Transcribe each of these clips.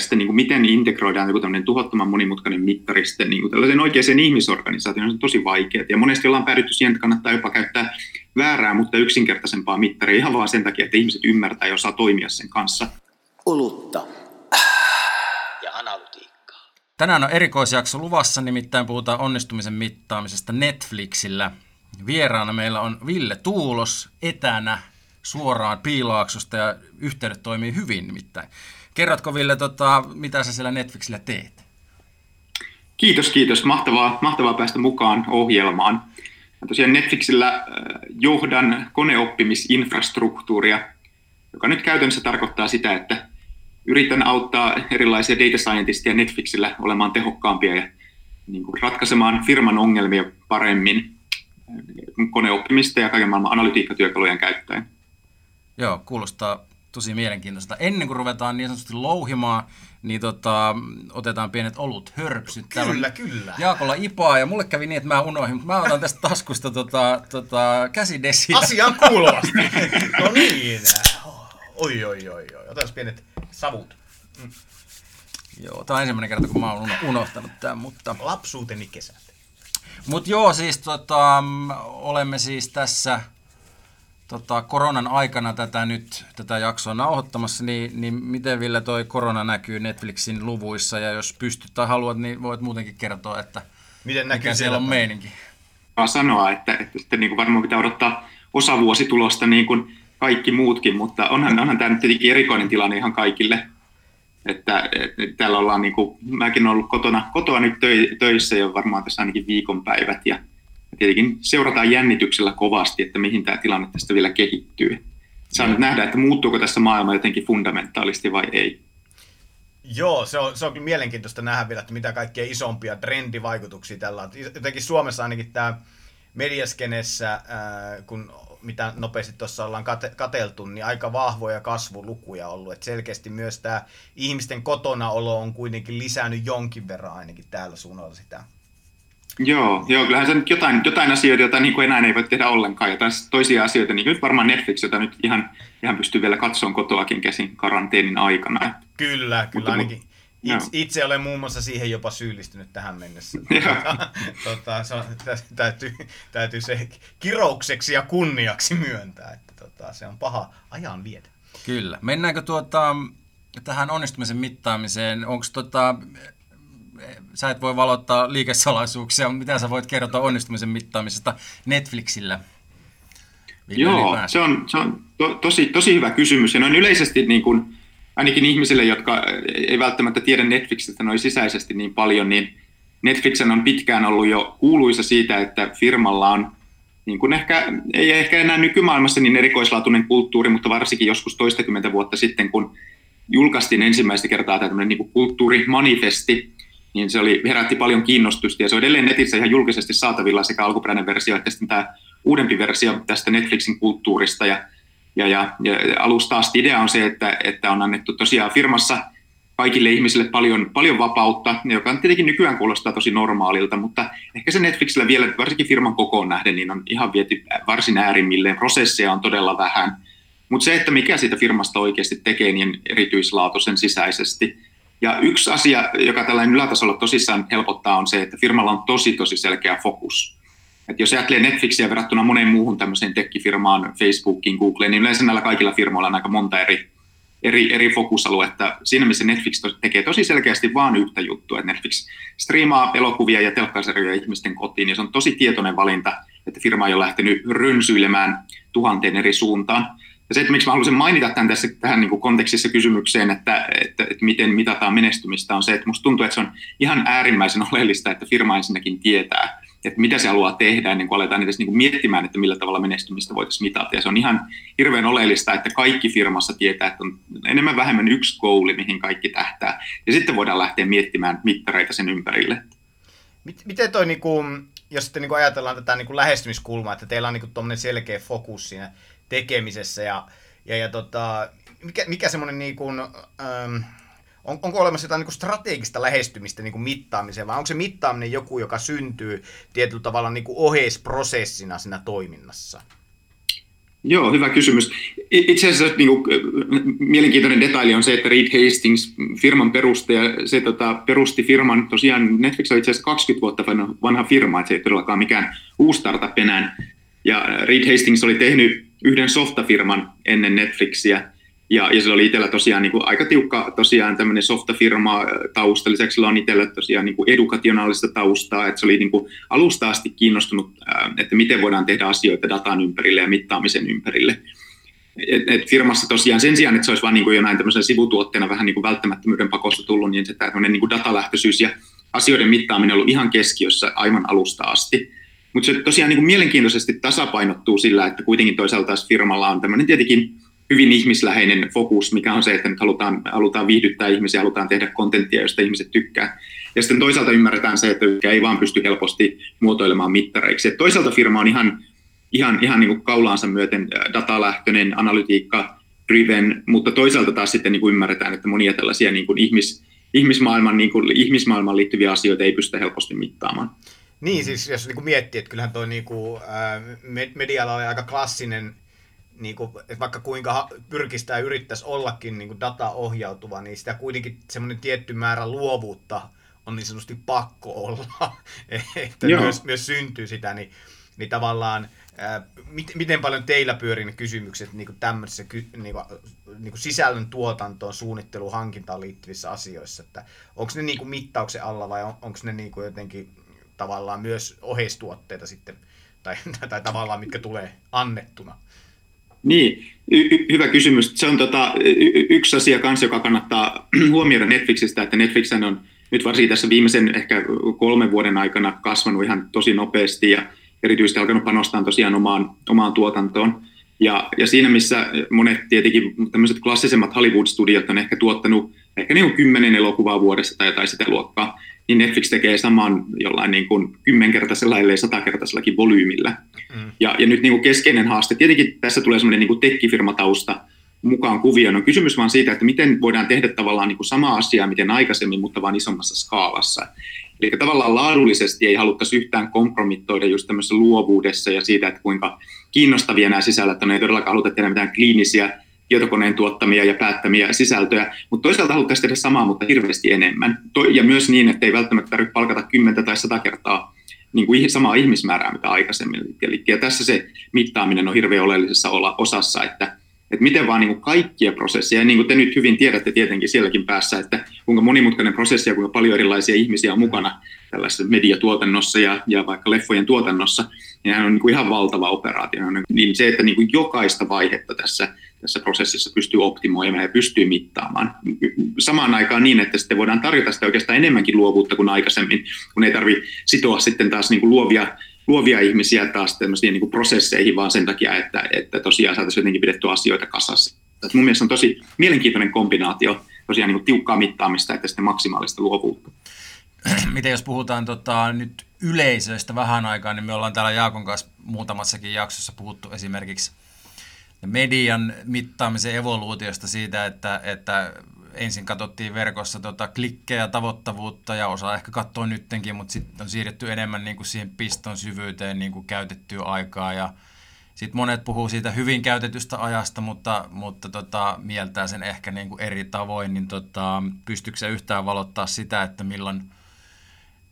Ja sitten niin kuin miten integroidaan joku tämmöinen tuhottoman monimutkainen mittari sitten niin kuin tällaisen oikeaan ihmisorganisaatioon, on tosi vaikeaa. Ja monesti ollaan päädytty siihen, että kannattaa jopa käyttää väärää, mutta yksinkertaisempaa mittaria ihan vaan sen takia, että ihmiset ymmärtää ja osaa toimia sen kanssa. Olutta ja analytiikkaa. Tänään on erikoisjakso luvassa, nimittäin puhutaan onnistumisen mittaamisesta Netflixillä. Vieraana meillä on Ville Tuulos etänä suoraan Piilaaksosta ja yhteydet toimii hyvin nimittäin. Kerrotko Ville, tota, mitä sä siellä Netflixillä teet? Kiitos, kiitos. Mahtavaa, mahtavaa päästä mukaan ohjelmaan. Mä tosiaan Netflixillä äh, johdan koneoppimisinfrastruktuuria, joka nyt käytännössä tarkoittaa sitä, että yritän auttaa erilaisia data scientisteja Netflixillä olemaan tehokkaampia ja niin kuin ratkaisemaan firman ongelmia paremmin äh, koneoppimista ja kaiken maailman analytiikkatyökalujen käyttäen. Joo, kuulostaa tosi mielenkiintoista. Ennen kuin ruvetaan niin sanotusti louhimaan, niin tota, otetaan pienet olut hörpsyt. Kyllä, kyllä. Jaakolla ipaa ja mulle kävi niin, että mä unohdin, mutta mä otan tästä taskusta tota, tota, käsidesiä. Asian kuuluvasti. no niin. Oi, oi, oi, oi. Otas pienet savut. Mm. Joo, tämä on ensimmäinen kerta, kun mä oon unohtanut tämän, mutta... Lapsuuteni kesät. Mutta joo, siis tota, olemme siis tässä tota, koronan aikana tätä nyt, tätä jaksoa nauhoittamassa, niin, niin miten Ville toi korona näkyy Netflixin luvuissa, ja jos pystyt tai haluat, niin voit muutenkin kertoa, että miten näkyy mikä siellä on meininki. sanoa, että, että sitten niin kuin varmaan pitää odottaa osavuositulosta niin kuin kaikki muutkin, mutta onhan, onhan tämä nyt tietenkin erikoinen tilanne ihan kaikille. Että, että täällä ollaan, niin kuin, mäkin olen ollut kotona, kotoa nyt töissä jo varmaan tässä ainakin viikonpäivät ja tietenkin seurataan jännityksellä kovasti, että mihin tämä tilanne tästä vielä kehittyy. Saa nyt nähdä, että muuttuuko tässä maailma jotenkin fundamentaalisti vai ei. Joo, se on, se on kyllä mielenkiintoista nähdä vielä, että mitä kaikkia isompia trendivaikutuksia tällä on. Jotenkin Suomessa ainakin tämä mediaskenessä, kun mitä nopeasti tuossa ollaan kate, kateltu, niin aika vahvoja kasvulukuja ollut. Et selkeästi myös tämä ihmisten kotona olo on kuitenkin lisännyt jonkin verran ainakin täällä suunnalla sitä Joo, joo, kyllähän se nyt jotain, jotain asioita, joita niin kuin enää ei voi tehdä ollenkaan, ja taas toisia asioita, niin kuin nyt varmaan Netflix, jota nyt ihan, ihan pystyy vielä katsomaan kotoakin käsin karanteenin aikana. Kyllä, kyllä Mutta, ainakin. Itse, itse olen muun muassa siihen jopa syyllistynyt tähän mennessä. tota, se on, täytyy, täytyy se kiroukseksi ja kunniaksi myöntää, että tota, se on paha ajan vietä. Kyllä. Mennäänkö tuota, tähän onnistumisen mittaamiseen? Onko tota, sä et voi valottaa liikesalaisuuksia, mitä sä voit kertoa onnistumisen mittaamisesta Netflixillä? Joo, se on, se on to, tosi, tosi hyvä kysymys. Ja noin yleisesti niin kuin, ainakin ihmisille, jotka ei välttämättä tiedä Netflixistä noin sisäisesti niin paljon, niin Netflix on pitkään ollut jo kuuluisa siitä, että firmalla on niin kuin ehkä, ei ehkä enää nykymaailmassa niin erikoislaatuinen kulttuuri, mutta varsinkin joskus toistakymmentä vuotta sitten, kun julkaistiin ensimmäistä kertaa tämmöinen niin kulttuurimanifesti, niin se oli, herätti paljon kiinnostusta ja se on edelleen netissä ihan julkisesti saatavilla sekä alkuperäinen versio että sitten tämä uudempi versio tästä Netflixin kulttuurista. Ja, ja, ja, ja alusta asti idea on se, että, että on annettu tosiaan firmassa kaikille ihmisille paljon, paljon vapautta, joka tietenkin nykyään kuulostaa tosi normaalilta, mutta ehkä se Netflixillä vielä, varsinkin firman kokoon nähden, niin on ihan viety varsin äärimmilleen, prosesseja on todella vähän, mutta se, että mikä siitä firmasta oikeasti tekee, niin erityislaatuisen sisäisesti – ja yksi asia, joka tällainen ylätasolla tosissaan helpottaa, on se, että firmalla on tosi tosi selkeä fokus. Et jos ajattelee Netflixiä verrattuna moneen muuhun tämmöiseen tekkifirmaan, Facebookiin, Googleen, niin yleensä näillä kaikilla firmoilla on aika monta eri, eri, eri fokusaluetta. Siinä missä Netflix tekee tosi selkeästi vain yhtä juttua, että Netflix striimaa elokuvia ja telkkasarjoja ihmisten kotiin, ja se on tosi tietoinen valinta, että firma ei ole lähtenyt rynsyilemään tuhanteen eri suuntaan. Ja se, että miksi mä haluaisin mainita tämän tässä tähän niin kuin kontekstissa kysymykseen, että, että, että miten mitataan menestymistä, on se, että musta tuntuu, että se on ihan äärimmäisen oleellista, että firma ensinnäkin tietää, että mitä se haluaa tehdä ennen kuin aletaan edes niin kuin miettimään, että millä tavalla menestymistä voitaisiin mitata. Ja se on ihan hirveän oleellista, että kaikki firmassa tietää, että on enemmän vähemmän yksi kouli, mihin kaikki tähtää. Ja sitten voidaan lähteä miettimään mittareita sen ympärille. Miten toi niin kuin jos sitten niin ajatellaan tätä niin lähestymiskulmaa, että teillä on niin selkeä fokus siinä tekemisessä ja, ja, ja tota, mikä, mikä semmoinen niin kuin, ähm, on, onko olemassa jotain niin strategista lähestymistä niin mittaamiseen, vai onko se mittaaminen joku, joka syntyy tietyllä tavalla niin oheisprosessina siinä toiminnassa? Joo, hyvä kysymys. Itse asiassa niin kuin, mielenkiintoinen detaili on se, että Reed Hastings, firman perustaja, se tota, perusti firman, tosiaan Netflix on itse asiassa 20 vuotta vanha firma, että se ei todellakaan mikään uusi startup enää. Ja Reed Hastings oli tehnyt yhden softafirman ennen Netflixiä, ja, ja se oli itsellä tosiaan niin kuin aika tiukka tosiaan tämmöinen softafirma tausta. Lisäksi sillä on itsellä tosiaan niin kuin edukationaalista taustaa, että se oli niin kuin alusta asti kiinnostunut, että miten voidaan tehdä asioita datan ympärille ja mittaamisen ympärille. Et, et firmassa tosiaan sen sijaan, että se olisi vain niin jonain tämmöisen sivutuotteena vähän niin kuin välttämättömyyden pakosta tullut, niin se tämmöinen niin kuin datalähtöisyys ja asioiden mittaaminen on ollut ihan keskiössä aivan alusta asti. Mutta se tosiaan niin kuin mielenkiintoisesti tasapainottuu sillä, että kuitenkin toisaalta firmalla on tämmöinen tietenkin hyvin ihmisläheinen fokus, mikä on se, että nyt halutaan, halutaan viihdyttää ihmisiä, halutaan tehdä kontenttia, josta ihmiset tykkää. Ja sitten toisaalta ymmärretään se, että ei vaan pysty helposti muotoilemaan mittareiksi. Et toisaalta firma on ihan, ihan, ihan niin kuin kaulaansa myöten datalähtöinen, analytiikka, driven, mutta toisaalta taas sitten niin kuin ymmärretään, että monia tällaisia niin kuin ihmis, ihmismaailman, niin kuin, ihmismaailman liittyviä asioita ei pystytä helposti mittaamaan. Niin, siis jos niin kuin miettii, että kyllähän tuo niin kuin, ää, medialla on aika klassinen niin kuin, että vaikka kuinka pyrkistä ja yrittäisi ollakin niin kuin dataohjautuva, niin sitä kuitenkin semmoinen tietty määrä luovuutta on niin sanotusti pakko olla, että myös, myös syntyy sitä, niin, niin tavallaan ää, mit, miten paljon teillä pyörii ne kysymykset niin kuin tämmöisissä niin kuin, niin kuin sisällön tuotantoon, suunnitteluun, hankintaan liittyvissä asioissa, että onko ne niin kuin mittauksen alla vai on, onko ne niin kuin jotenkin tavallaan myös oheistuotteita sitten, tai, tai tavallaan mitkä tulee annettuna? Niin, y- hyvä kysymys. Se on tota, y- yksi asia kanssa, joka kannattaa huomioida Netflixistä, että Netflix on nyt varsinkin tässä viimeisen ehkä kolmen vuoden aikana kasvanut ihan tosi nopeasti ja erityisesti alkanut panostaa tosiaan omaan, omaan tuotantoon. Ja, ja siinä, missä monet tietenkin tämmöiset klassisemmat Hollywood-studiot on ehkä tuottanut ehkä niin kuin kymmenen elokuvaa vuodessa tai jotain sitä luokkaa, niin Netflix tekee saman jollain niin kuin kymmenkertaisella, ellei satakertaisellakin volyymillä. Mm. Ja, ja nyt niin kuin keskeinen haaste, tietenkin tässä tulee semmoinen niin tekkifirmatausta mukaan kuvioon, on kysymys vaan siitä, että miten voidaan tehdä tavallaan niin kuin sama asia, miten aikaisemmin, mutta vain isommassa skaalassa. Eli tavallaan laadullisesti ei haluttaisi yhtään kompromittoida just tämmöisessä luovuudessa ja siitä, että kuinka kiinnostavia nämä sisällöt on. Ei todellakaan haluta tehdä mitään kliinisiä tietokoneen tuottamia ja päättämiä sisältöjä, mutta toisaalta haluttaisiin tehdä samaa, mutta hirveästi enemmän. Ja myös niin, että ei välttämättä tarvitse palkata kymmentä tai sata kertaa niin kuin samaa ihmismäärää mitä aikaisemmin. Eli tässä se mittaaminen on hirveän oleellisessa osassa, että, että miten vaan niin kuin kaikkia prosesseja, ja niin kuin te nyt hyvin tiedätte tietenkin sielläkin päässä, että kuinka monimutkainen prosessi ja kuinka paljon erilaisia ihmisiä on mukana tällaisessa mediatuotannossa ja, ja vaikka leffojen tuotannossa, niin on niin kuin ihan valtava operaatio. Niin se, että niin kuin jokaista vaihetta tässä tässä prosessissa pystyy optimoimaan ja pystyy mittaamaan. Samaan aikaan niin, että sitten voidaan tarjota sitä oikeastaan enemmänkin luovuutta kuin aikaisemmin, kun ei tarvitse sitoa sitten taas niin kuin luovia, luovia ihmisiä taas niin kuin prosesseihin, vaan sen takia, että, että tosiaan saataisiin jotenkin pidettyä asioita kasassa. Että mun mielestä on tosi mielenkiintoinen kombinaatio tosiaan niin kuin tiukkaa mittaamista että sitten maksimaalista luovuutta. Miten jos puhutaan tota, nyt yleisöistä vähän aikaa, niin me ollaan täällä Jaakon kanssa muutamassakin jaksossa puhuttu esimerkiksi median mittaamisen evoluutiosta siitä, että, että ensin katsottiin verkossa tota klikkejä, tavoittavuutta ja osa ehkä katsoo nyttenkin, mutta sitten on siirretty enemmän niin kuin siihen piston syvyyteen niin kuin käytettyä aikaa. Ja sitten monet puhuu siitä hyvin käytetystä ajasta, mutta, mutta tota, mieltää sen ehkä niin kuin eri tavoin, niin tota, pystyykö se yhtään valottaa sitä, että milloin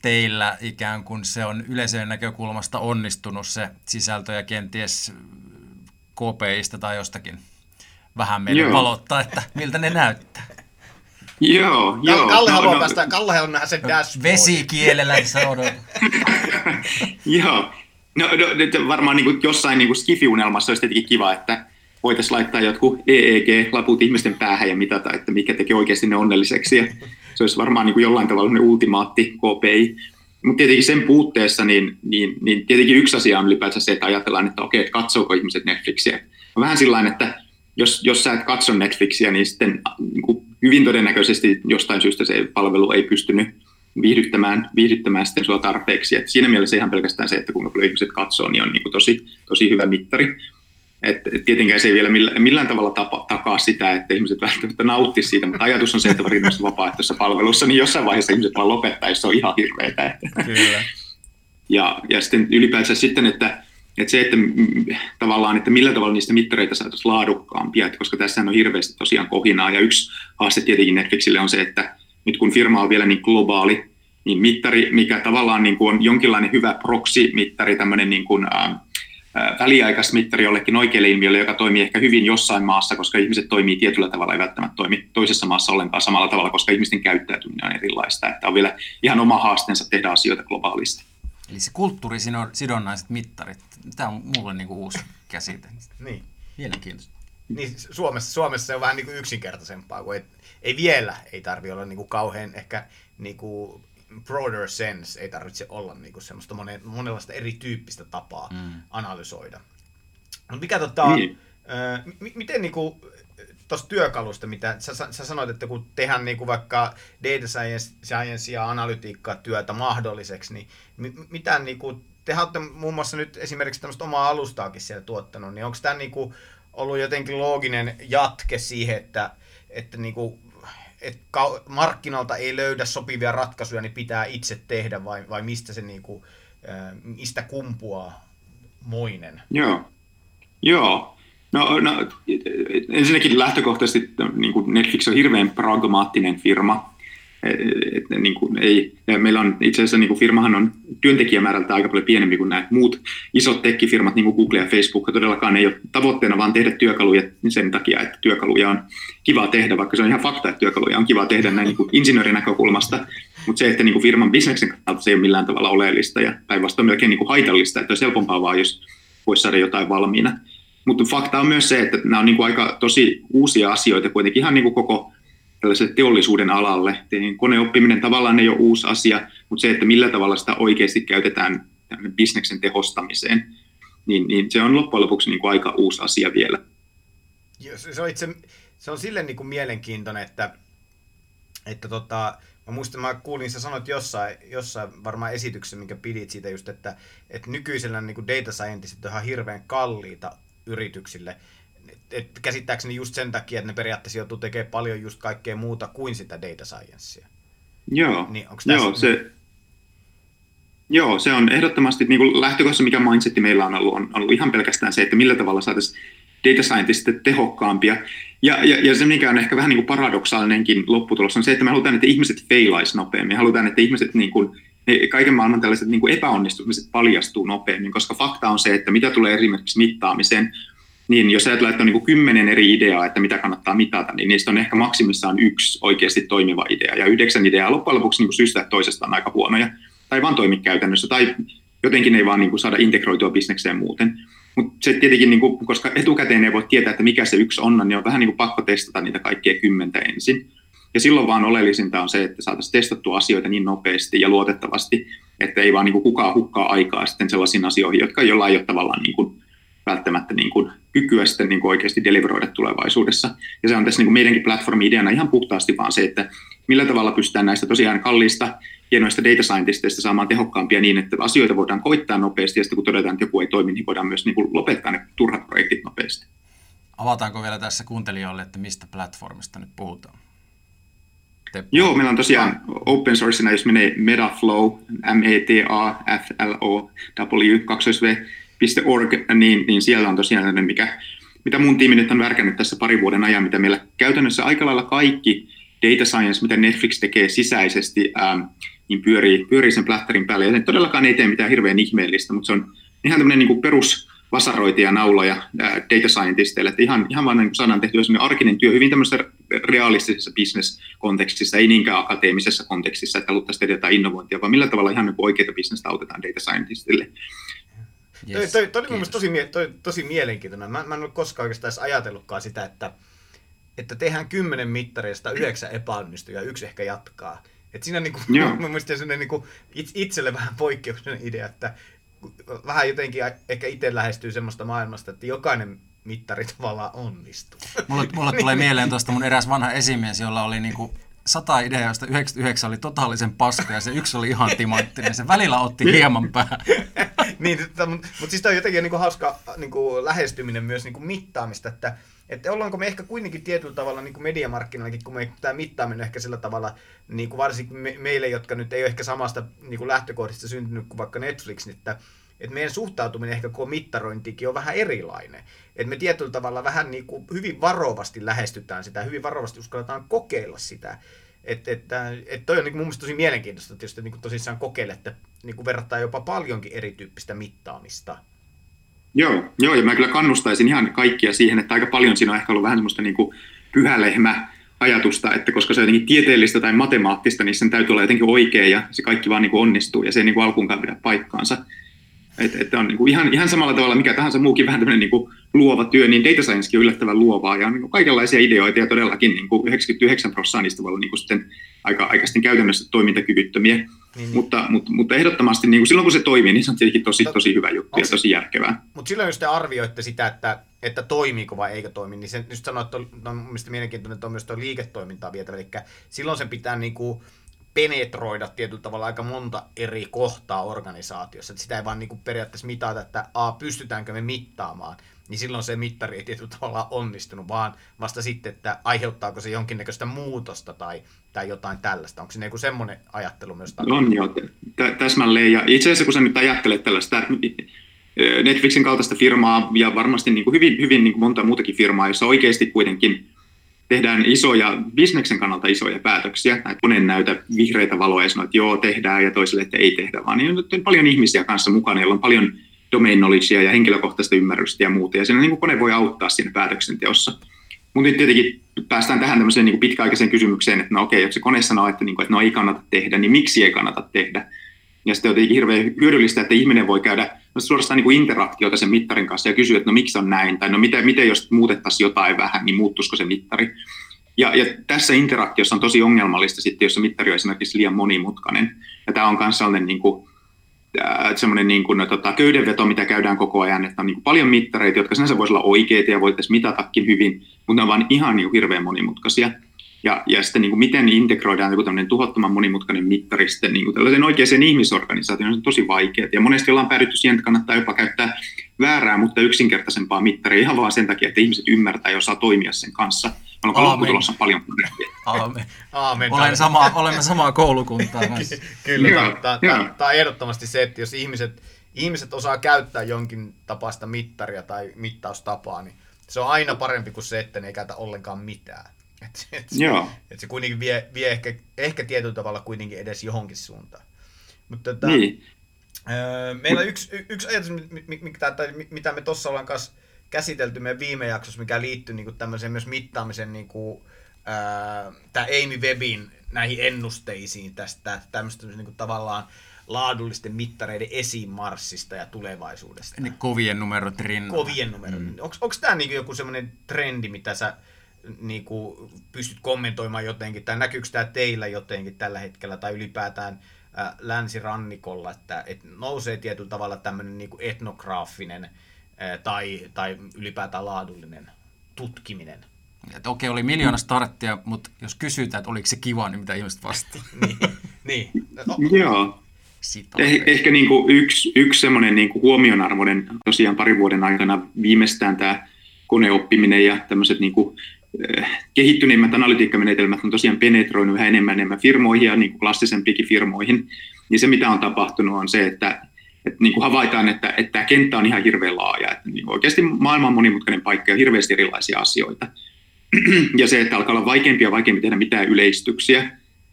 teillä ikään kuin se on yleisön näkökulmasta onnistunut se sisältö ja kenties KPIstä tai jostakin vähän meille joo. valottaa, että miltä ne näyttää. Joo, joo. Kalle haluaa no, päästä, Kalle haluaa nähdä sen dashboardin. Vesikielellä se joo. No, no, varmaan niin kuin jossain niin kuin skifi-unelmassa olisi tietenkin kiva, että voitaisiin laittaa jotkut EEG-laput ihmisten päähän ja mitata, että mikä tekee oikeasti ne onnelliseksi. Ja se olisi varmaan niin kuin jollain tavalla ne ultimaatti KPI. Mutta tietenkin sen puutteessa, niin, niin, niin tietenkin yksi asia on ylipäätään se, että ajatellaan, että okei, että katsoako ihmiset Netflixiä. Vähän sillä että jos, jos sä et katso Netflixiä, niin sitten niin kuin hyvin todennäköisesti jostain syystä se palvelu ei pystynyt viihdyttämään, viihdyttämään sitten sua tarpeeksi. Et siinä mielessä ihan pelkästään se, että kuinka paljon ihmiset katsoo, niin on niin kuin tosi, tosi hyvä mittari. Et tietenkään se ei vielä millään, millään tavalla tapa, takaa sitä, että ihmiset välttämättä nauttisi siitä, mutta ajatus on se, että varsinaisessa vapaaehtoisessa palvelussa, niin jossain vaiheessa ihmiset vaan lopettaa, jos se on ihan hirveetä. Kyllä. Ja, ja sitten ylipäätään sitten, että, että se, että tavallaan, että millä tavalla niistä mittareita saataisiin laadukkaampia, että koska tässä on hirveästi tosiaan kohinaa, ja yksi haaste tietenkin Netflixille on se, että nyt kun firma on vielä niin globaali, niin mittari, mikä tavallaan niin kuin on jonkinlainen hyvä proxy-mittari, tämmöinen niin kuin, äh, väliaikaismittari jollekin oikealle ilmiölle, joka toimii ehkä hyvin jossain maassa, koska ihmiset toimii tietyllä tavalla, ei välttämättä toimi toisessa maassa ollenkaan samalla tavalla, koska ihmisten käyttäytyminen on erilaista. Että on vielä ihan oma haasteensa tehdä asioita globaalisti. Eli se kulttuurisidonnaiset mittarit, tämä on mulle niin kuin uusi käsite. Niin. Mielenkiintoista. Niin, Suomessa, Suomessa se on vähän niin kuin yksinkertaisempaa, kun ei, ei vielä ei tarvitse olla niin kuin kauhean ehkä niin kuin broader sense, ei tarvitse olla niin kuin semmoista monen, monenlaista erityyppistä tapaa mm. analysoida. Mutta mikä tota, niin. äh, m- miten niin kuin, tuosta työkalusta, mitä sä, sä sanoit, että kun tehdään niin kuin vaikka data science, science ja analytiikkaa työtä mahdolliseksi, niin m- mitä niin kuin, te olette muun muassa nyt esimerkiksi tämmöistä omaa alustaakin siellä tuottanut, niin onko tämä niin kuin ollut jotenkin looginen jatke siihen, että, että niin että markkinalta ei löydä sopivia ratkaisuja, niin pitää itse tehdä, vai, vai mistä se niin kuin, mistä kumpuaa moinen? Joo, Joo. No, no, ensinnäkin lähtökohtaisesti niin kuin Netflix on hirveän pragmaattinen firma, et, niin kuin ei, meillä on itse asiassa niin kuin firmahan on työntekijämäärältä aika paljon pienempi kuin nämä muut isot tekkifirmat, niin kuin Google ja Facebook, ja todellakaan ei ole tavoitteena vaan tehdä työkaluja sen takia, että työkaluja on kiva tehdä, vaikka se on ihan fakta, että työkaluja on kiva tehdä näin niin kuin insinöörin näkökulmasta, mutta se, että niin kuin firman bisneksen kannalta se ei ole millään tavalla oleellista, ja päinvastoin melkein niin kuin haitallista, että olisi helpompaa vaan, jos voisi saada jotain valmiina. Mutta fakta on myös se, että nämä on niin kuin aika tosi uusia asioita kuitenkin ihan niin kuin koko tällaiselle teollisuuden alalle. Niin koneoppiminen tavallaan ei ole uusi asia, mutta se, että millä tavalla sitä oikeasti käytetään bisneksen tehostamiseen, niin, niin se on loppujen lopuksi niin kuin aika uusi asia vielä. Se on, itse, se on sille niin kuin mielenkiintoinen, että, että tota, mä muistan, mä kuulin, sä sanoit jossain, jossain varmaan esityksessä, minkä pidit siitä just, että, että nykyisellä niin kuin data scientistit on ihan hirveän kalliita yrityksille, et käsittääkseni just sen takia, että ne periaatteessa joutuu tekemään paljon just kaikkea muuta kuin sitä data sciencea. Joo, niin joo se, Joo, se on ehdottomasti niin kuin lähtökohdassa, mikä mindsetti meillä on ollut, on ollut ihan pelkästään se, että millä tavalla saataisiin data scientistit tehokkaampia. Ja, ja, ja se, mikä on ehkä vähän niin kuin paradoksaalinenkin lopputulos, on se, että me halutaan, että ihmiset feilaisi nopeammin. Me halutaan, että ihmiset, niin kuin, kaiken maailman tällaiset niin kuin epäonnistumiset paljastuu nopeammin, koska fakta on se, että mitä tulee esimerkiksi mittaamiseen, niin jos ajatellaan, että on niin kymmenen eri ideaa, että mitä kannattaa mitata, niin niistä on ehkä maksimissaan yksi oikeasti toimiva idea. Ja yhdeksän ideaa loppujen lopuksi niin syystä toisestaan aika huonoja. Tai vaan toimi käytännössä, tai jotenkin ei vaan niin kuin saada integroitua bisnekseen muuten. Mutta se tietenkin, niin kuin, koska etukäteen ei voi tietää, että mikä se yksi on, niin on vähän niin kuin pakko testata niitä kaikkia kymmentä ensin. Ja silloin vaan oleellisinta on se, että saataisiin testattua asioita niin nopeasti ja luotettavasti, että ei vaan niin kuin kukaan hukkaa aikaa sitten sellaisiin asioihin, jotka jollain ei ole tavallaan niin kuin välttämättä niin kuin kykyä sitten niin kuin oikeasti deliveroida tulevaisuudessa. Ja se on tässä niin kuin meidänkin platformi-ideana ihan puhtaasti vaan se, että millä tavalla pystytään näistä tosiaan kalliista, hienoista data scientisteista saamaan tehokkaampia niin, että asioita voidaan koittaa nopeasti ja sitten kun todetaan, että joku ei toimi, niin voidaan myös niin kuin lopettaa ne turhat projektit nopeasti. Avataanko vielä tässä kuuntelijoille, että mistä platformista nyt puhutaan? Joo, meillä on tosiaan open sourcena, jos menee Metaflow, M-E-T-A-F-L-O-W, 2 V, .org, niin, niin siellä on tosiaan sellainen, mikä, mitä mun tiimi nyt on värkännyt tässä pari vuoden ajan, mitä meillä käytännössä aika lailla kaikki data science, mitä Netflix tekee sisäisesti, ähm, niin pyörii, pyörii sen plättärin päälle. Ja se todellakaan ei tee mitään hirveän ihmeellistä, mutta se on ihan tämmöinen niin perus vasaroita ja nauloja data scientisteille, että ihan, ihan vaan niin saadaan tehtyä sellainen arkinen työ hyvin tämmöisessä realistisessa business-kontekstissa, ei niinkään akateemisessa kontekstissa, että haluttaisiin tehdä jotain innovointia, vaan millä tavalla ihan niin oikeita bisnestä autetaan data scientistille. Yes. Toi, toi, toi oli mun tosi, toi, tosi mielenkiintoinen. Mä, mä en ole koskaan oikeastaan edes ajatellutkaan sitä, että, että tehdään kymmenen mittareista yhdeksän epäonnistuu ja yksi ehkä jatkaa. Et siinä niinku, mun mielestä se niinku itselle vähän poikkeuksellinen idea, että vähän jotenkin ehkä itse lähestyy semmoista maailmasta, että jokainen mittari tavallaan onnistuu. Mulle, mulle tulee mieleen tuosta mun eräs vanha esimies, jolla oli niinku sata ideaa, joista 99 oli totaalisen paska ja se yksi oli ihan timanttinen. Se välillä otti hieman päähän. niin, mutta, mutta siis tämä on jotenkin niin kuin hauska niin kuin lähestyminen myös niin kuin mittaamista, että, että ollaanko me ehkä kuitenkin tietyllä tavalla niin mediamarkkinoillakin, kun me tämä mittaaminen ehkä sillä tavalla, niin kuin varsinkin me, meille, jotka nyt ei ole ehkä samasta niin kuin lähtökohdista syntynyt kuin vaikka Netflix, niin että että meidän suhtautuminen ehkä koko mittarointikin on vähän erilainen. Että me tietyllä tavalla vähän niin kuin hyvin varovasti lähestytään sitä, hyvin varovasti uskalletaan kokeilla sitä. Että et, et toi on niin mun mielestä tosi mielenkiintoista tietysti niin tosissaan kokeilla, että niin verrattaa jopa paljonkin erityyppistä mittaamista. Joo, joo, ja mä kyllä kannustaisin ihan kaikkia siihen, että aika paljon siinä on ehkä ollut vähän semmoista niin kuin pyhälehmä ajatusta, että koska se on jotenkin tieteellistä tai matemaattista, niin sen täytyy olla jotenkin oikea ja se kaikki vaan niin kuin onnistuu ja se ei niin kuin alkuunkaan pidä paikkaansa. Että, että on niin kuin ihan, ihan samalla tavalla mikä tahansa muukin vähän tämmöinen niin kuin luova työ, niin data science on yllättävän luovaa ja on niin kuin kaikenlaisia ideoita ja todellakin niin kuin 99 prosenttia niistä voi olla niin kuin sitten aika, aika sitten käytännössä toimintakyvyttömiä. Niin, niin. Mutta, mutta, mutta ehdottomasti niin kuin silloin kun se toimii, niin se on tietenkin tosi, tosi hyvä juttu ja tosi järkevää. Mutta silloin jos te arvioitte sitä, että, että toimiiko vai eikö toimi, niin sen just sanoit, että on, on mielestäni mielenkiintoinen, että on myös tuo liiketoimintaa vietävä. Eli silloin se pitää niin kuin, penetroida tietyllä tavalla aika monta eri kohtaa organisaatiossa. Että sitä ei vaan niin kuin periaatteessa mitata, että a, pystytäänkö me mittaamaan, niin silloin se mittari ei tietyllä tavalla onnistunut, vaan vasta sitten, että aiheuttaako se jonkinnäköistä muutosta tai, tai jotain tällaista. Onko se joku semmoinen ajattelu myös takana? On joo, täsmälleen. Ja itse asiassa kun sä nyt ajattelet tällaista Netflixin kaltaista firmaa ja varmasti niin kuin hyvin, hyvin niin kuin monta muutakin firmaa, jossa oikeasti kuitenkin tehdään isoja, bisneksen kannalta isoja päätöksiä, että monen näytä vihreitä valoja ja sanoo, että joo, tehdään, ja toiselle, että ei tehdä, vaan niin on paljon ihmisiä kanssa mukana, joilla on paljon domain ja henkilökohtaista ymmärrystä ja muuta, ja siinä niin kuin kone voi auttaa siinä päätöksenteossa. Mutta tietenkin päästään tähän tämmöiseen niin kuin pitkäaikaiseen kysymykseen, että no okei, jos se kone sanoo, että, niin kuin, että no ei kannata tehdä, niin miksi ei kannata tehdä? Ja sitten on hirveän hyödyllistä, että ihminen voi käydä suorastaan niin kuin interaktiota sen mittarin kanssa ja kysyä, että no miksi on näin, tai no miten, miten jos muutettaisiin jotain vähän, niin muuttuisiko se mittari. Ja, ja tässä interaktiossa on tosi ongelmallista sitten, jos se mittari on esimerkiksi liian monimutkainen. Ja tämä on myös sellainen niin kuin, semmoinen niin kuin, no, tota, köydenveto, mitä käydään koko ajan, että on niin kuin paljon mittareita, jotka sinänsä voisivat olla oikeita ja voitaisiin mitatakin hyvin, mutta ne on vain ihan niin kuin hirveän monimutkaisia. Ja, ja sitten niin kuin miten integroidaan joku tämmöinen tuhottoman monimutkainen mittari sitten niin kuin tällaisen oikeaan ihmisorganisaatioon, se on tosi vaikeaa. Ja monesti ollaan päädytty siihen, että kannattaa jopa käyttää väärää, mutta yksinkertaisempaa mittaria ihan vaan sen takia, että ihmiset ymmärtää ja osaa toimia sen kanssa. Onko lopputulossa paljon parempi? Aamen. Aamen. Olen sama, olemme samaa koulukuntaa. Kyllä, tämä on ehdottomasti se, että jos ihmiset, ihmiset osaa käyttää jonkin tapaista mittaria tai mittaustapaa, niin se on aina parempi kuin se, että ne ei käytä ollenkaan mitään. Et, et, Joo. Et se kuitenkin vie, vie ehkä, ehkä tietyllä tavalla kuitenkin edes johonkin suuntaan. Mutta tota, niin. öö, meillä on yksi, yksi ajatus, mitä, me tuossa ollaan kanssa käsitelty meidän viime jaksossa, mikä liittyy niin kuin tämmöiseen myös mittaamisen niin kuin, öö, tämä Amy Webin näihin ennusteisiin tästä tämmöistä niin kuin tavallaan laadullisten mittareiden esimarssista ja tulevaisuudesta. Niin kovien numerot rinnalla. Kovien numerot. Mm. Onko tämä niin joku semmoinen trendi, mitä sä niin kuin pystyt kommentoimaan jotenkin, tai näkyykö tämä teillä jotenkin tällä hetkellä, tai ylipäätään ää, länsirannikolla, että, että nousee tietyllä tavalla tämmöinen niin kuin etnograafinen ää, tai, tai ylipäätään laadullinen tutkiminen. Että okei, oli miljoona starttia, mutta jos kysytään, että oliko se kiva, niin mitä ihmiset vastaa? niin, niin. No. Joo. Eh, ehkä niin kuin yksi, yksi semmoinen niin kuin huomionarvoinen tosiaan parin vuoden aikana viimeistään tämä koneoppiminen ja tämmöiset niin kuin kehittyneimmät analytiikkamenetelmät on tosiaan penetroinut yhä enemmän enemmän firmoihin ja niin kuin klassisempikin firmoihin. Ja se, mitä on tapahtunut, on se, että, että niin kuin havaitaan, että, että tämä kenttä on ihan hirveän laaja. Että niin oikeasti maailman monimutkainen paikka ja hirveästi erilaisia asioita. ja se, että alkaa olla vaikeampia ja vaikeampi tehdä mitään yleistyksiä.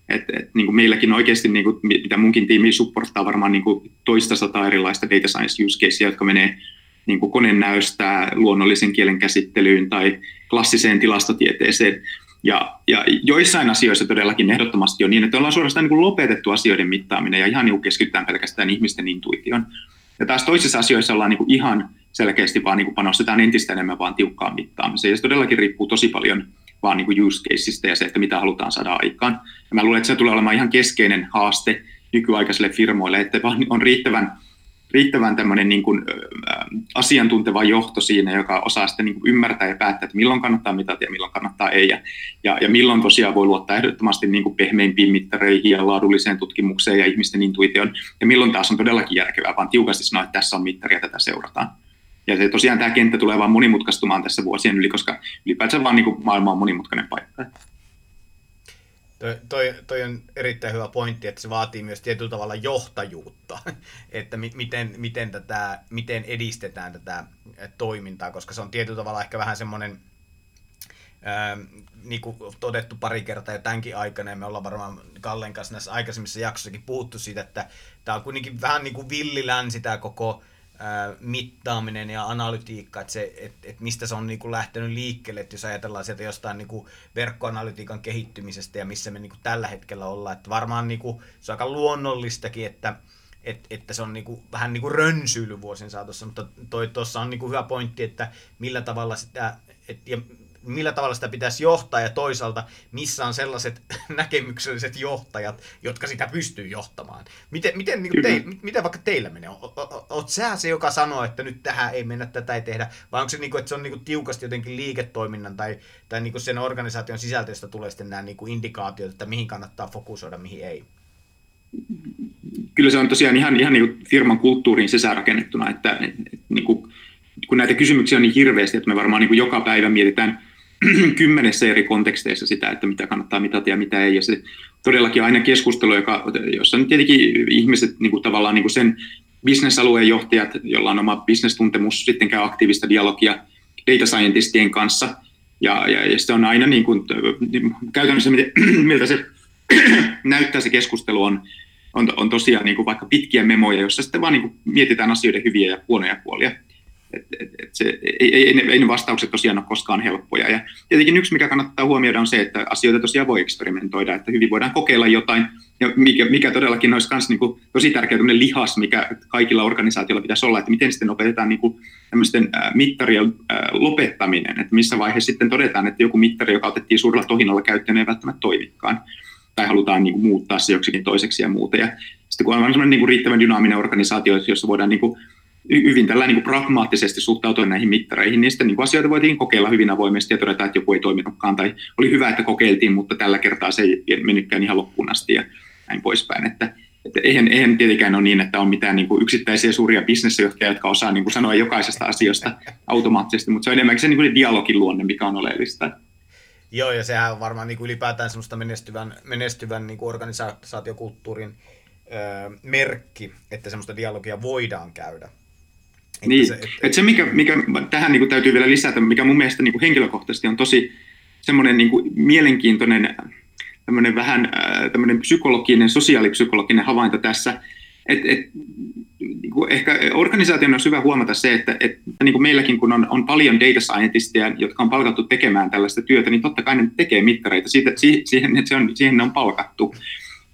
Et, et, niin kuin meilläkin oikeasti, niin kuin, mitä munkin tiimi supporttaa varmaan niin kuin toista sataa erilaista data science use casea, jotka menee niin kuin konenäystä luonnollisen kielen käsittelyyn tai klassiseen tilastotieteeseen. Ja, ja joissain asioissa todellakin ehdottomasti on niin, että ollaan suorastaan niin kuin lopetettu asioiden mittaaminen ja ihan niin keskitytään pelkästään ihmisten intuition. Ja taas toisissa asioissa ollaan niin kuin ihan selkeästi vaan niin kuin panostetaan entistä enemmän vaan tiukkaan mittaamiseen. Ja se todellakin riippuu tosi paljon vaan niin kuin use caseista ja se, että mitä halutaan saada aikaan. Ja mä luulen, että se tulee olemaan ihan keskeinen haaste nykyaikaisille firmoille, että vaan on riittävän riittävän tämmöinen niin kuin, ä, asiantunteva johto siinä, joka osaa sitten niin kuin ymmärtää ja päättää, että milloin kannattaa mitata ja milloin kannattaa ei. Ja, ja, ja milloin tosiaan voi luottaa ehdottomasti niin kuin pehmeimpiin mittareihin ja laadulliseen tutkimukseen ja ihmisten intuitioon. Ja milloin taas on todellakin järkevää, vaan tiukasti sanoa, että tässä on mittari ja tätä seurataan. Ja se, tosiaan tämä kenttä tulee vaan monimutkaistumaan tässä vuosien yli, koska ylipäätään vaan niin kuin maailma on monimutkainen paikka. Toi, toi, on erittäin hyvä pointti, että se vaatii myös tietyllä tavalla johtajuutta, että mi, miten, miten, tätä, miten edistetään tätä toimintaa, koska se on tietyllä tavalla ehkä vähän semmoinen, ää, niin kuin todettu pari kertaa jo tämänkin aikana, ja me ollaan varmaan Kallen kanssa näissä aikaisemmissa jaksossakin puhuttu siitä, että tämä on kuitenkin vähän niin kuin villilänsi tämä koko mittaaminen ja analytiikka, että, se, että, että mistä se on niin kuin lähtenyt liikkeelle, että jos ajatellaan sieltä jostain niin kuin verkkoanalytiikan kehittymisestä ja missä me niin kuin tällä hetkellä ollaan, että varmaan niin kuin, se on aika luonnollistakin, että, että, että se on niin kuin, vähän niin kuin rönsyily vuosien saatossa, mutta tuossa on niin kuin hyvä pointti, että millä tavalla sitä, et, ja millä tavalla sitä pitäisi johtaa ja toisaalta missä on sellaiset näkemykselliset johtajat, jotka sitä pystyy johtamaan. Miten, miten, niin te, miten vaikka teillä menee? Oot sä se, joka sanoo, että nyt tähän ei mennä, tätä ei tehdä, vai onko se, niin kuin, että se on niin kuin tiukasti jotenkin liiketoiminnan tai, tai niin kuin sen organisaation sisältö, josta tulee sitten nämä niin kuin indikaatiot, että mihin kannattaa fokusoida, mihin ei? Kyllä se on tosiaan ihan, ihan niin kuin firman kulttuuriin sisäänrakennettuna, että, että, että niin kuin, kun näitä kysymyksiä on niin hirveästi, että me varmaan niin kuin joka päivä mietitään – kymmenessä eri konteksteissa sitä, että mitä kannattaa mitata ja mitä ei. Ja se todellakin aina keskustelu, joka, jossa on tietenkin ihmiset niin kuin tavallaan niin kuin sen bisnesalueen johtajat, joilla on oma bisnestuntemus, sitten käy aktiivista dialogia data scientistien kanssa. Ja, ja, ja se on aina niin kuin, käytännössä, miltä se näyttää se keskustelu on, on, on tosiaan niin kuin vaikka pitkiä memoja, joissa sitten vaan niin kuin mietitään asioiden hyviä ja huonoja puolia. Et, et, et se, ei, ei, ei, ei ne vastaukset tosiaan ole koskaan helppoja. Ja tietenkin yksi, mikä kannattaa huomioida, on se, että asioita tosiaan voi eksperimentoida, että hyvin voidaan kokeilla jotain, ja mikä, mikä todellakin olisi myös niin kuin, tosi tärkeä lihas, mikä kaikilla organisaatioilla pitäisi olla, että miten sitten opetetaan niin kuin, tämmöisten mittarien lopettaminen, että missä vaiheessa sitten todetaan, että joku mittari, joka otettiin suurella tohinalla käyttöön, ei välttämättä toimikaan tai halutaan niin kuin, muuttaa se joksikin toiseksi ja muuta. Ja sitten kun on niin kuin, riittävän dynaaminen organisaatio, jossa voidaan niin kuin, hyvin tällä niin kuin pragmaattisesti suhtautua näihin mittareihin, sitten niin kuin asioita voitiin kokeilla hyvin avoimesti ja todeta, että joku ei toiminutkaan, tai oli hyvä, että kokeiltiin, mutta tällä kertaa se ei mennytkään ihan loppuun asti ja näin poispäin. Että, että eihän, eihän tietenkään ole niin, että on mitään niin kuin yksittäisiä suuria bisnesjohtajia, jotka osaa niin kuin sanoa jokaisesta asiasta automaattisesti, mutta se on enemmänkin se niin kuin dialogin luonne, mikä on oleellista. Joo, ja sehän on varmaan niin kuin ylipäätään semmoista menestyvän, menestyvän niin kuin organisaatiokulttuurin öö, merkki, että semmoista dialogia voidaan käydä. Että niin, se, että... että se mikä, mikä tähän niin kuin täytyy vielä lisätä, mikä mun mielestä niin kuin henkilökohtaisesti on tosi semmoinen niin kuin mielenkiintoinen tämmöinen vähän tämmöinen psykologinen, sosiaalipsykologinen havainto tässä, että et, niin kuin ehkä organisaation on hyvä huomata se, että, että niin kuin meilläkin kun on, on paljon data scientisteja, jotka on palkattu tekemään tällaista työtä, niin totta kai ne tekee mittareita, Siitä, siihen, että se on, siihen ne on palkattu.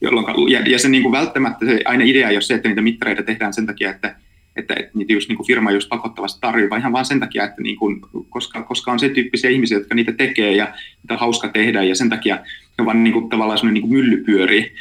Jolloin, ja, ja se niin kuin välttämättä se aina idea ei ole se, että niitä mittareita tehdään sen takia, että että, niitä just niin kuin firma just pakottavasti tarjoaa, vaan ihan vaan sen takia, että niin kuin, koska, koska on se tyyppisiä ihmisiä, jotka niitä tekee ja niitä on hauska tehdä ja sen takia ne vaan niin kuin, tavallaan semmoinen niin kuin mylly pyörii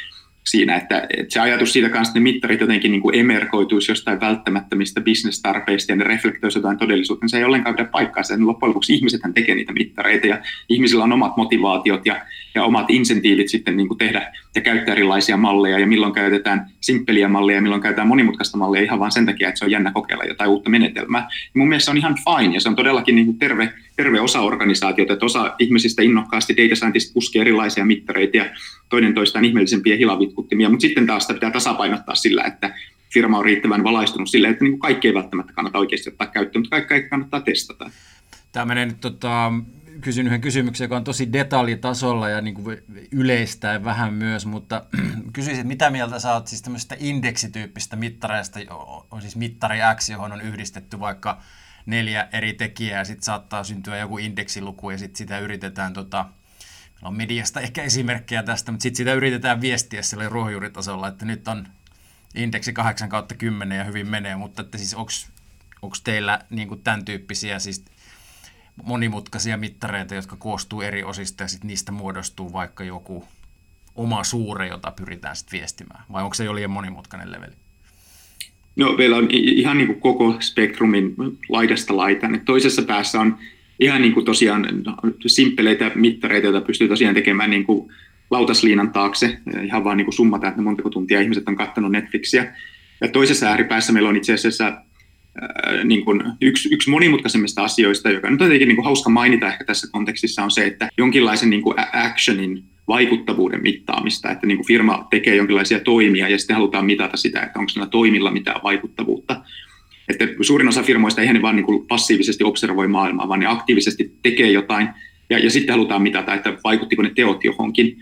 siinä, että, että se ajatus siitä kanssa, että ne mittarit jotenkin niin kuin emerkoituisi jostain välttämättömistä bisnestarpeista ja ne reflektoisi jotain todellisuutta, niin se ei ollenkaan pidä paikkaa. Sen loppujen lopuksi ihmisethän tekee niitä mittareita ja ihmisillä on omat motivaatiot ja, ja omat insentiivit sitten niin kuin tehdä ja käyttää erilaisia malleja ja milloin käytetään simppeliä malleja ja milloin käytetään monimutkaista malleja ihan vain sen takia, että se on jännä kokeilla jotain uutta menetelmää. Ja mun mielestä se on ihan fine ja se on todellakin niin kuin terve, terve osa organisaatiota, että osa ihmisistä innokkaasti data scientist puskee erilaisia mittareita ja toinen toistaan ihmeellisempiä hilavitkuttimia, mutta sitten taas sitä pitää tasapainottaa sillä, että firma on riittävän valaistunut sille, että niin kuin kaikki ei välttämättä kannata oikeasti ottaa käyttöön, mutta kaikki kannattaa testata. Tämä menee nyt tota, kysyn yhden kysymyksen, joka on tosi detaljitasolla ja niin kuin yleistää vähän myös, mutta kysyisin, mitä mieltä sä oot siis tämmöisestä indeksityyppistä mittareista, on siis mittari X, johon on yhdistetty vaikka neljä eri tekijää ja sitten saattaa syntyä joku indeksiluku ja sitten sitä yritetään tota, on mediasta ehkä esimerkkejä tästä, mutta sitten sitä yritetään viestiä sille ruohonjuuritasolla, että nyt on indeksi 8 kautta 10 ja hyvin menee, mutta että siis onko teillä niin kuin tämän tyyppisiä siis monimutkaisia mittareita, jotka koostuu eri osista ja sitten niistä muodostuu vaikka joku oma suure, jota pyritään sitten viestimään? Vai onko se jo liian monimutkainen leveli? No meillä on ihan niin kuin koko spektrumin laidasta laitaan. Toisessa päässä on ihan niin kuin tosiaan simppeleitä mittareita, joita pystyy tosiaan tekemään niin kuin lautasliinan taakse, ihan vaan niin kuin summata, että montako tuntia ihmiset on katsonut Netflixiä. Ja toisessa ääripäässä meillä on itse asiassa niin kuin yksi, yksi monimutkaisemmista asioista, joka nyt on tietenkin niin kuin hauska mainita ehkä tässä kontekstissa, on se, että jonkinlaisen niin kuin actionin vaikuttavuuden mittaamista, että niin kuin firma tekee jonkinlaisia toimia ja sitten halutaan mitata sitä, että onko näillä toimilla mitään vaikuttavuutta. Että suurin osa firmoista ei ne vaan niin kuin passiivisesti observoi maailmaa, vaan ne aktiivisesti tekee jotain ja, ja sitten halutaan mitata, että vaikuttiko ne teot johonkin.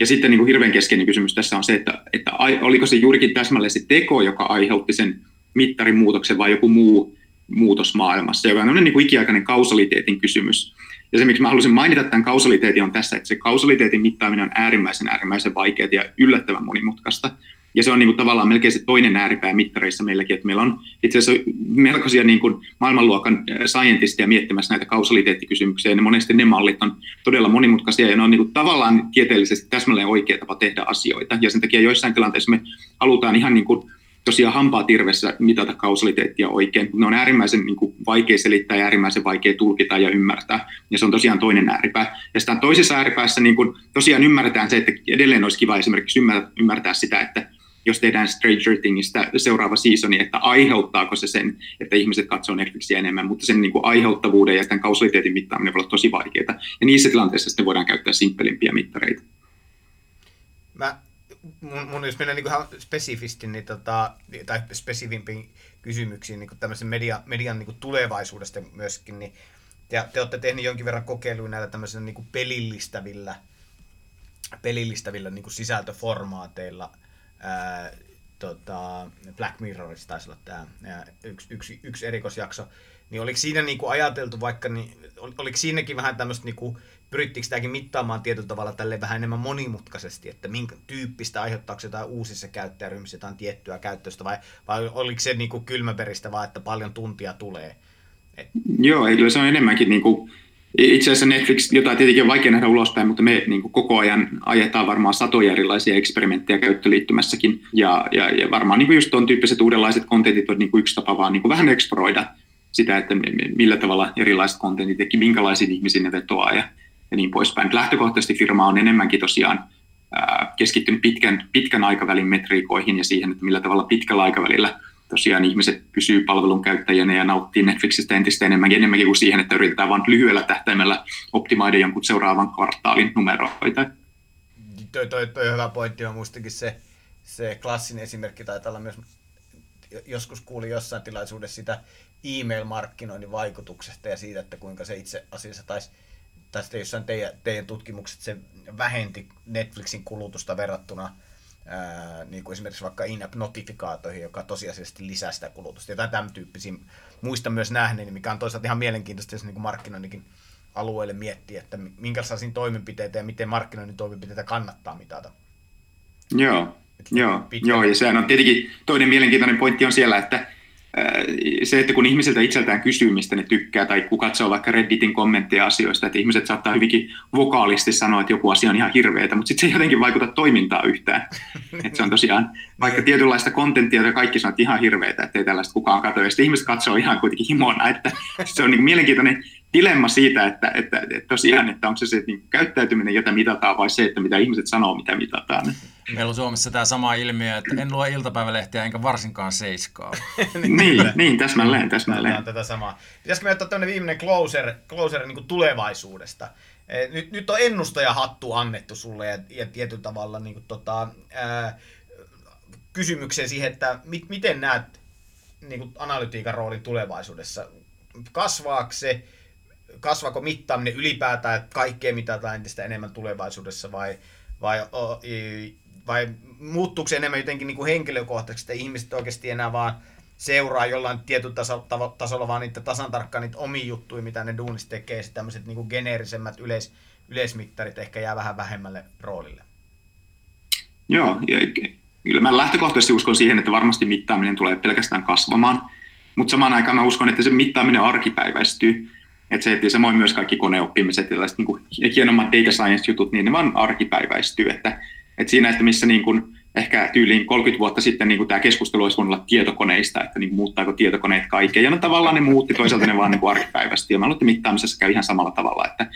Ja sitten niin kuin hirveän keskeinen kysymys tässä on se, että, että oliko se juurikin täsmälleen se teko, joka aiheutti sen mittarin muutoksen vai joku muu muutos maailmassa, joka on niin kuin ikiaikainen kausaliteetin kysymys. Ja se, miksi mä halusin mainita tämän kausaliteetin, on tässä, että se kausaliteetin mittaaminen on äärimmäisen, äärimmäisen vaikeaa ja yllättävän monimutkaista. Ja se on niin kuin tavallaan melkein se toinen ääripää mittareissa meilläkin, että meillä on itse asiassa melkoisia niin kuin maailmanluokan scientisteja miettimässä näitä kausaliteettikysymyksiä, ja ne monesti ne mallit on todella monimutkaisia, ja ne on niin kuin tavallaan tieteellisesti täsmälleen oikea tapa tehdä asioita, ja sen takia joissain tilanteissa me halutaan ihan niin kuin tosiaan hampaa tirvessä mitata kausaliteettia oikein, mutta ne on äärimmäisen niin kuin, vaikea selittää ja äärimmäisen vaikea tulkita ja ymmärtää, ja se on tosiaan toinen ääripää. Ja sitten toisessa ääripäässä niin kuin, tosiaan ymmärretään se, että edelleen olisi kiva esimerkiksi ymmärtää, sitä, että jos tehdään Stranger Thingistä seuraava seasoni, että aiheuttaako se sen, että ihmiset katsoo Netflixiä enemmän, mutta sen niin kuin aiheuttavuuden ja tämän kausaliteetin mittaaminen voi olla tosi vaikeaa. Ja niissä tilanteissa sitten voidaan käyttää simppelimpiä mittareita. Mä, mun, jos mennään niin ihan spesifisti niin tota, tai spesifimpiin kysymyksiin niin tämmöisen media, median niin tulevaisuudesta myöskin, niin te, te olette tehneet jonkin verran kokeiluja näillä tämmöisillä niin pelillistävillä, pelillistävillä niin sisältöformaateilla – ää, tota, Black Mirrorissa taisi olla tämä yksi, yksi, yksi erikoisjakso, niin oliko siinä niinku ajateltu vaikka, niin, oliko siinäkin vähän tämmöistä, niinku, pyrittikö sitäkin mittaamaan tietyllä tavalla tälle vähän enemmän monimutkaisesti, että minkä tyyppistä aiheuttaako jotain uusissa käyttäjäryhmissä jotain tiettyä käyttöstä, vai, vai oliko se niinku kylmäperistä vaan, että paljon tuntia tulee? Et... Joo, kyllä se on enemmänkin niinku, itse asiassa Netflix, jota tietenkin on vaikea nähdä ulospäin, mutta me niin kuin koko ajan ajetaan varmaan satoja erilaisia eksperimenttejä käyttöliittymässäkin. Ja, ja, ja varmaan niin kuin just tuon tyyppiset uudenlaiset kontentit on niin kuin yksi tapa vaan niin kuin vähän eksploroida sitä, että millä tavalla erilaiset kontentit ja minkälaisiin ihmisiin ne vetoaa ja, ja niin poispäin. Lähtökohtaisesti firma on enemmänkin tosiaan keskittynyt pitkän, pitkän aikavälin metriikoihin ja siihen, että millä tavalla pitkällä aikavälillä – tosiaan ihmiset pysyy palvelun käyttäjänä ja nauttii Netflixistä entistä enemmänkin, enemmänkin kuin siihen, että yritetään vain lyhyellä tähtäimellä optimoida jonkun seuraavan kvartaalin numeroita. Toi, toi, toi on hyvä pointti. Mä muistakin se, se klassinen esimerkki taitaa olla myös, joskus kuulin jossain tilaisuudessa sitä e-mail-markkinoinnin vaikutuksesta ja siitä, että kuinka se itse asiassa taisi tästä jossain teidän, teidän tutkimukset se vähenti Netflixin kulutusta verrattuna ää, niin kuin esimerkiksi vaikka in-app-notifikaatoihin, joka tosiasiallisesti lisää sitä kulutusta. Jotain tämän tyyppisiä muista myös nähneeni, mikä on toisaalta ihan mielenkiintoista, jos niin markkinoinnikin alueelle miettii, että minkälaisia toimenpiteitä ja miten markkinoinnin toimenpiteitä kannattaa mitata. Joo, joo, joo, ja sehän on tietenkin toinen mielenkiintoinen pointti on siellä, että se, että kun ihmisiltä itseltään kysyy, mistä ne tykkää, tai kun katsoo vaikka Redditin kommentteja asioista, että ihmiset saattaa hyvinkin vokaalisti sanoa, että joku asia on ihan hirveätä, mutta sitten se ei jotenkin vaikuta toimintaa yhtään. että se on tosiaan vaikka tietynlaista kontenttia, ja kaikki sanoo, että ihan hirveätä, että ei tällaista kukaan katso, ja sitten ihmiset katsoo ihan kuitenkin himona, että se on niin mielenkiintoinen dilemma siitä, että, että, että tosiaan, että onko se se niin käyttäytyminen, jota mitataan, vai se, että mitä ihmiset sanoo, mitä mitataan. Meillä on Suomessa tämä sama ilmiö, että en lue iltapäivälehtiä enkä varsinkaan seiskaa. niin, niin, täsmälleen, täsmälleen. tätä samaa. Pitäisikö me ottaa tämmöinen viimeinen closer, closer niin tulevaisuudesta? E, nyt, nyt on ennustajahattu annettu sulle ja, ja tietyllä tavalla niin kuin, tota, ää, kysymykseen siihen, että mit, miten näet niin kuin analytiikan roolin tulevaisuudessa? Kasvaako se? Kasvako mittaaminen ylipäätään, kaikkea mitataan entistä enemmän tulevaisuudessa vai, vai, vai muuttuuko se enemmän jotenkin niin kuin henkilökohtaisesti, että ihmiset oikeasti enää vaan seuraa jollain tietyllä taso, tasolla vaan niitä tasan tarkkaan niitä omia juttuja, mitä ne duunissa tekee, sitten tämmöiset niin geneerisemmät yleis, yleismittarit ehkä jää vähän vähemmälle roolille. Joo, ja kyllä mä lähtökohtaisesti uskon siihen, että varmasti mittaaminen tulee pelkästään kasvamaan, mutta samaan aikaan mä uskon, että se mittaaminen arkipäiväistyy. Että se, että samoin myös kaikki koneoppimiset ja tällaiset niin hienommat data science-jutut, niin ne vaan arkipäiväistyy. Että, että siinä, että missä niin kuin ehkä tyyliin 30 vuotta sitten niin kuin tämä keskustelu olisi voinut olla tietokoneista, että niin muuttaako tietokoneet kaikkea. Ja no tavallaan ne muutti, toisaalta ne vaan niin kuin arkipäivästi. Ja mä luulen, että mittaamisessa käy ihan samalla tavalla, että,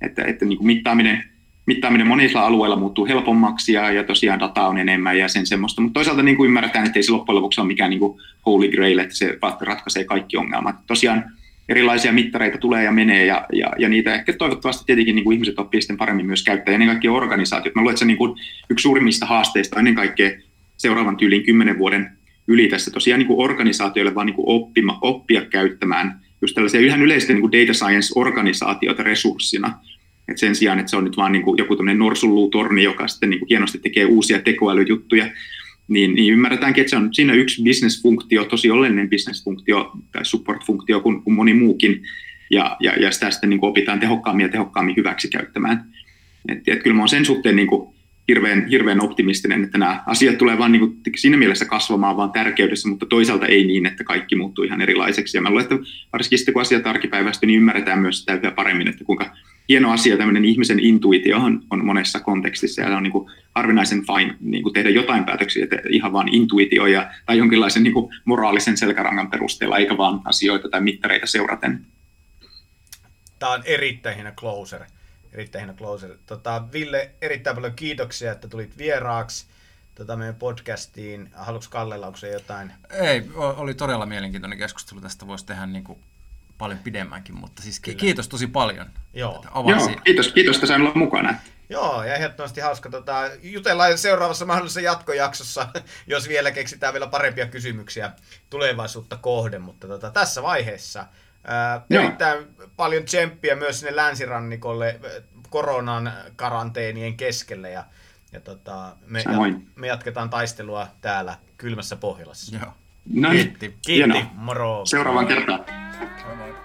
että, että niin kuin mittaaminen, mittaaminen monilla alueilla muuttuu helpommaksi ja, ja tosiaan data on enemmän ja sen semmoista. Mutta toisaalta niin kuin ymmärretään, että ei se loppujen lopuksi ole mikään niin kuin holy grail, että se ratkaisee kaikki ongelmat. Tosiaan erilaisia mittareita tulee ja menee, ja, ja, ja niitä ehkä toivottavasti tietenkin niin kuin ihmiset oppii sitten paremmin myös käyttää, ja ennen kaikkea organisaatiot. Mä luulen, että se niin kuin yksi suurimmista haasteista ennen kaikkea seuraavan tyyliin kymmenen vuoden yli tässä. Tosiaan niin kuin organisaatioille vaan niin kuin oppima, oppia käyttämään just tällaisia ihan yleisesti niin kuin data science-organisaatioita resurssina, et sen sijaan, että se on nyt vaan niin kuin joku tämmöinen norsulluutorni, joka sitten niin kuin hienosti tekee uusia tekoälyjuttuja, niin, niin ymmärretäänkin, että se on siinä yksi bisnesfunktio, tosi oleellinen bisnesfunktio tai support-funktio kuin, kuin moni muukin, ja, ja, ja sitä sitten niin kuin opitaan tehokkaammin ja tehokkaammin hyväksi käyttämään. Et, et kyllä mä olen sen suhteen niin kuin hirveän, hirveän optimistinen, että nämä asiat tulee vaan niin kuin siinä mielessä kasvamaan vaan tärkeydessä, mutta toisaalta ei niin, että kaikki muuttuu ihan erilaiseksi. Ja mä luulen, että varsinkin sitten kun asiat arkipäiväistä, niin ymmärretään myös sitä yhä paremmin, että kuinka hieno asia tämmöinen ihmisen intuitio on, on monessa kontekstissa ja on niin kuin harvinaisen fine niin kuin tehdä jotain päätöksiä että ihan vain intuitio ja, tai jonkinlaisen niin kuin moraalisen selkärangan perusteella, eikä vaan asioita tai mittareita seuraten. Tämä on erittäin hieno closer. Erittäin hieno closer. Tota, Ville, erittäin paljon kiitoksia, että tulit vieraaksi tota, meidän podcastiin. Haluatko Kallella, onko se jotain? Ei, oli todella mielenkiintoinen keskustelu. Tästä voisi tehdä niin kuin paljon pidemmänkin, mutta siis Kyllä. kiitos tosi paljon. Joo, Joo kiitos, kiitos, että sain olla mukana. Joo, ja ehdottomasti hauska tota, jutellaan seuraavassa mahdollisessa jatkojaksossa, jos vielä keksitään vielä parempia kysymyksiä tulevaisuutta kohden, mutta tota, tässä vaiheessa ää, erittäin paljon tsemppiä myös sinne länsirannikolle koronan karanteenien keskelle, ja, ja tota, me, ja, me jatketaan taistelua täällä kylmässä Pohjolassa. Joo. No niin, kiitti, kiitti, moro. Seuraavaan kertaan. Moi moi.